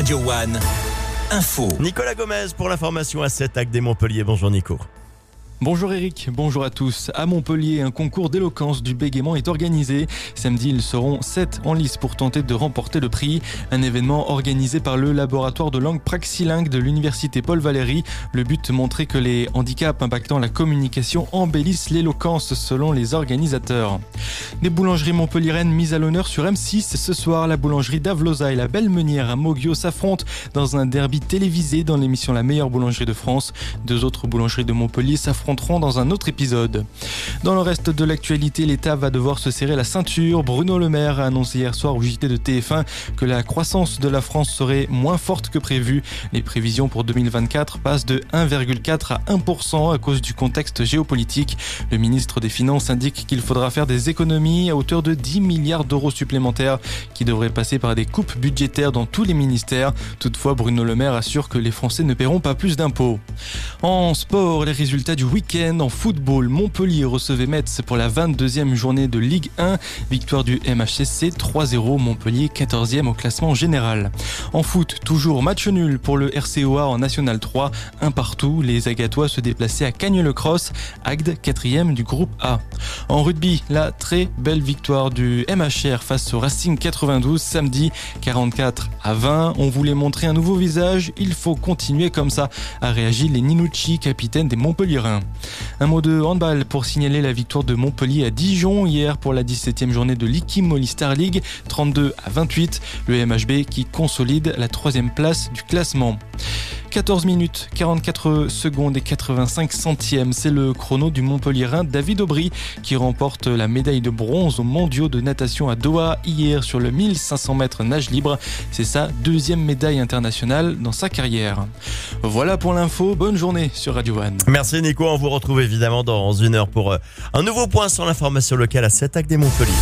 Radio One, info. Nicolas Gomez pour l'information à 7 AC des Montpellier. Bonjour Nico. Bonjour Eric, bonjour à tous. À Montpellier, un concours d'éloquence du bégaiement est organisé. Samedi, ils seront 7 en lice pour tenter de remporter le prix. Un événement organisé par le laboratoire de langue praxilingue de l'université Paul Valéry. Le but, montrer que les handicaps impactant la communication embellissent l'éloquence selon les organisateurs. Des boulangeries montpelliéraines mises à l'honneur sur M6. Ce soir, la boulangerie d'Avlosa et la Belle Meunière à Moggio s'affrontent dans un derby télévisé dans l'émission La meilleure boulangerie de France. Deux autres boulangeries de Montpellier s'affrontent dans un autre épisode. Dans le reste de l'actualité, l'État va devoir se serrer la ceinture. Bruno Le Maire a annoncé hier soir au JT de TF1 que la croissance de la France serait moins forte que prévu. Les prévisions pour 2024 passent de 1,4 à 1% à cause du contexte géopolitique. Le ministre des Finances indique qu'il faudra faire des économies à hauteur de 10 milliards d'euros supplémentaires qui devraient passer par des coupes budgétaires dans tous les ministères. Toutefois, Bruno Le Maire assure que les Français ne paieront pas plus d'impôts. En sport, les résultats du week week-end en football, Montpellier recevait Metz pour la 22e journée de Ligue 1. Victoire du MHSC 3-0, Montpellier 14e au classement général. En foot, toujours match nul pour le RCOA en National 3. Un partout, les Agatois se déplaçaient à Cagnes-le-Cross, Agde 4e du groupe A. En rugby, la très belle victoire du MHR face au Racing 92 samedi 44 à 20. On voulait montrer un nouveau visage, il faut continuer comme ça, a réagi les Ninucci, capitaine des Montpellierins. Un mot de handball pour signaler la victoire de Montpellier à Dijon hier pour la 17e journée de l'Iki Molly Star League, 32 à 28. Le MHB qui consolide la troisième place du classement. 14 minutes, 44 secondes et 85 centièmes. C'est le chrono du Montpellierin David Aubry qui remporte la médaille de bronze aux mondiaux de natation à Doha hier sur le 1500 mètres nage libre. C'est sa deuxième médaille internationale dans sa carrière. Voilà pour l'info. Bonne journée sur Radio One. Merci Nico. On vous retrouve évidemment dans une heure pour euh, un nouveau point sur l'information locale à 7 AC des Montpellier.